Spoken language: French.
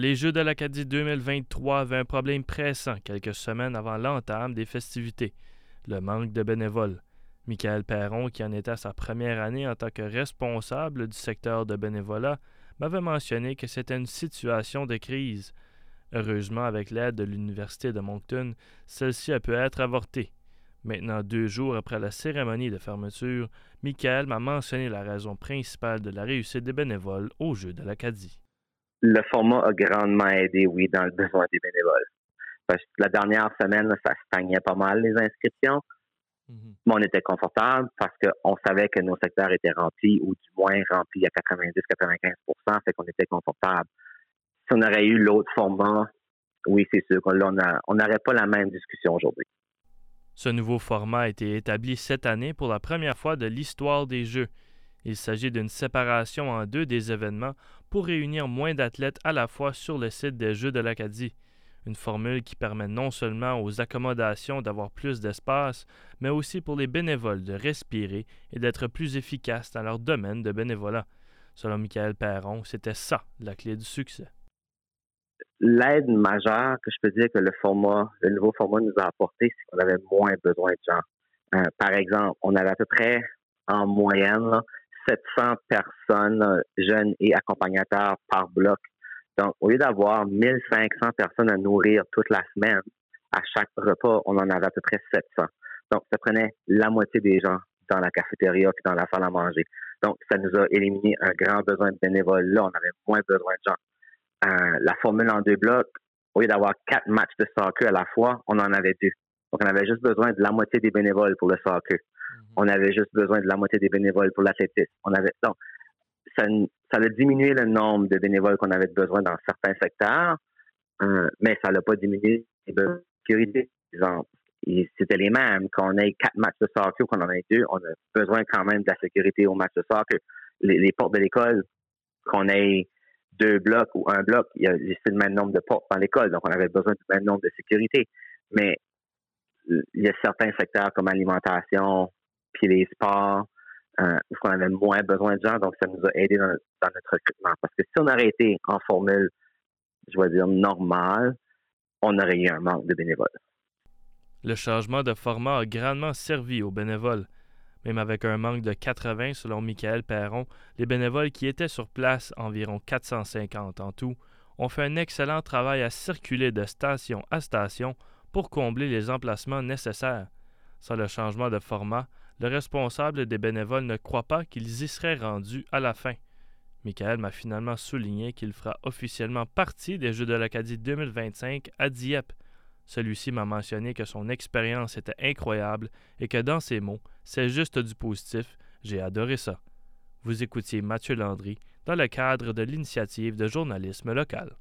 Les Jeux de l'Acadie 2023 avaient un problème pressant quelques semaines avant l'entame des festivités, le manque de bénévoles. Michael Perron, qui en était à sa première année en tant que responsable du secteur de bénévolat, m'avait mentionné que c'était une situation de crise. Heureusement, avec l'aide de l'Université de Moncton, celle-ci a pu être avortée. Maintenant, deux jours après la cérémonie de fermeture, Michael m'a mentionné la raison principale de la réussite des bénévoles aux Jeux de l'Acadie. Le format a grandement aidé, oui, dans le besoin des bénévoles. Parce que la dernière semaine, ça stagnait pas mal, les inscriptions. Mhm. Mais on était confortable parce qu'on savait que nos secteurs étaient remplis, ou du moins remplis à 90-95% fait qu'on était confortable. Si on aurait eu l'autre format, oui, c'est sûr qu'on n'aurait pas la même discussion aujourd'hui. Ce nouveau format a été établi cette année pour la première fois de l'histoire des Jeux. Il s'agit d'une séparation en deux des événements pour réunir moins d'athlètes à la fois sur le site des Jeux de l'Acadie. Une formule qui permet non seulement aux accommodations d'avoir plus d'espace, mais aussi pour les bénévoles de respirer et d'être plus efficaces dans leur domaine de bénévolat. Selon Michael Perron, c'était ça la clé du succès l'aide majeure que je peux dire que le format, le nouveau format nous a apporté, c'est qu'on avait moins besoin de gens. Euh, par exemple, on avait à peu près en moyenne 700 personnes jeunes et accompagnateurs par bloc. Donc, au lieu d'avoir 1500 personnes à nourrir toute la semaine, à chaque repas, on en avait à peu près 700. Donc, ça prenait la moitié des gens dans la cafétéria et dans la salle à manger. Donc, ça nous a éliminé un grand besoin de bénévoles. Là, on avait moins besoin de gens la formule en deux blocs, au lieu d'avoir quatre matchs de soccer à la fois, on en avait deux. Donc, on avait juste besoin de la moitié des bénévoles pour le soccer. On avait juste besoin de la moitié des bénévoles pour l'athlétisme. On avait, donc, ça, ça a diminué le nombre de bénévoles qu'on avait besoin dans certains secteurs, euh, mais ça n'a pas diminué de sécurité. C'était les mêmes. Qu'on ait quatre matchs de soccer ou qu'on en ait deux, on a besoin quand même de la sécurité au match de soccer. Les, les portes de l'école, qu'on ait deux blocs ou un bloc, il y a le même nombre de portes dans l'école, donc on avait besoin du même nombre de sécurité. Mais il y a certains secteurs comme alimentation, puis les sports, euh, où on avait moins besoin de gens, donc ça nous a aidé dans, notre recrutement. Parce que si on aurait été en formule, je vais dire, normale, on aurait eu un manque de bénévoles. Le changement de format a grandement servi aux bénévoles. Même avec un manque de 80 selon Michael Perron, les bénévoles qui étaient sur place, environ 450 en tout, ont fait un excellent travail à circuler de station à station pour combler les emplacements nécessaires. Sans le changement de format, le responsable des bénévoles ne croit pas qu'ils y seraient rendus à la fin. Michael m'a finalement souligné qu'il fera officiellement partie des Jeux de l'Acadie 2025 à Dieppe, celui-ci m'a mentionné que son expérience était incroyable et que dans ses mots, c'est juste du positif. J'ai adoré ça. Vous écoutiez Mathieu Landry dans le cadre de l'initiative de journalisme local.